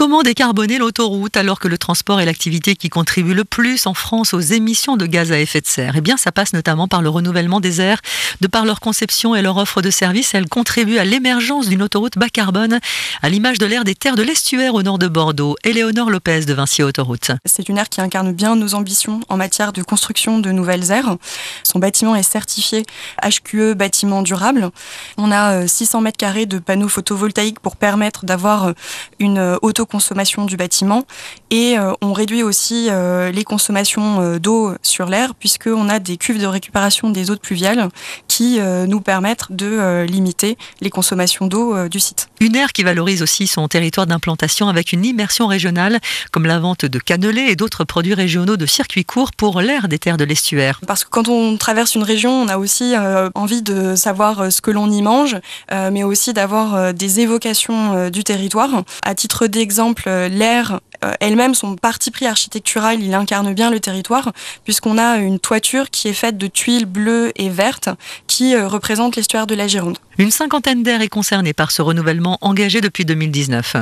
Comment décarboner l'autoroute alors que le transport est l'activité qui contribue le plus en France aux émissions de gaz à effet de serre? Eh bien, ça passe notamment par le renouvellement des airs. De par leur conception et leur offre de services, elles contribuent à l'émergence d'une autoroute bas carbone, à l'image de l'air des terres de l'estuaire au nord de Bordeaux. Éléonore Lopez de Vinci Autoroute. C'est une aire qui incarne bien nos ambitions en matière de construction de nouvelles aires. Son bâtiment est certifié HQE bâtiment durable. On a 600 euh, mètres carrés de panneaux photovoltaïques pour permettre d'avoir euh, une euh, autoconsommation du bâtiment et on réduit aussi les consommations d'eau sur l'air puisqu'on a des cuves de récupération des eaux pluviales qui nous permettent de limiter les consommations d'eau du site. Une aire qui valorise aussi son territoire d'implantation avec une immersion régionale comme la vente de cannelés et d'autres produits régionaux de circuits courts pour l'air des terres de l'estuaire. Parce que quand on traverse une région, on a aussi envie de savoir ce que l'on y mange, mais aussi d'avoir des évocations du territoire. À titre d'exemple, l'air euh, elle-même, son parti pris architectural, il incarne bien le territoire, puisqu'on a une toiture qui est faite de tuiles bleues et vertes qui euh, représentent l'estuaire de la Gironde. Une cinquantaine d'aires est concernée par ce renouvellement engagé depuis 2019.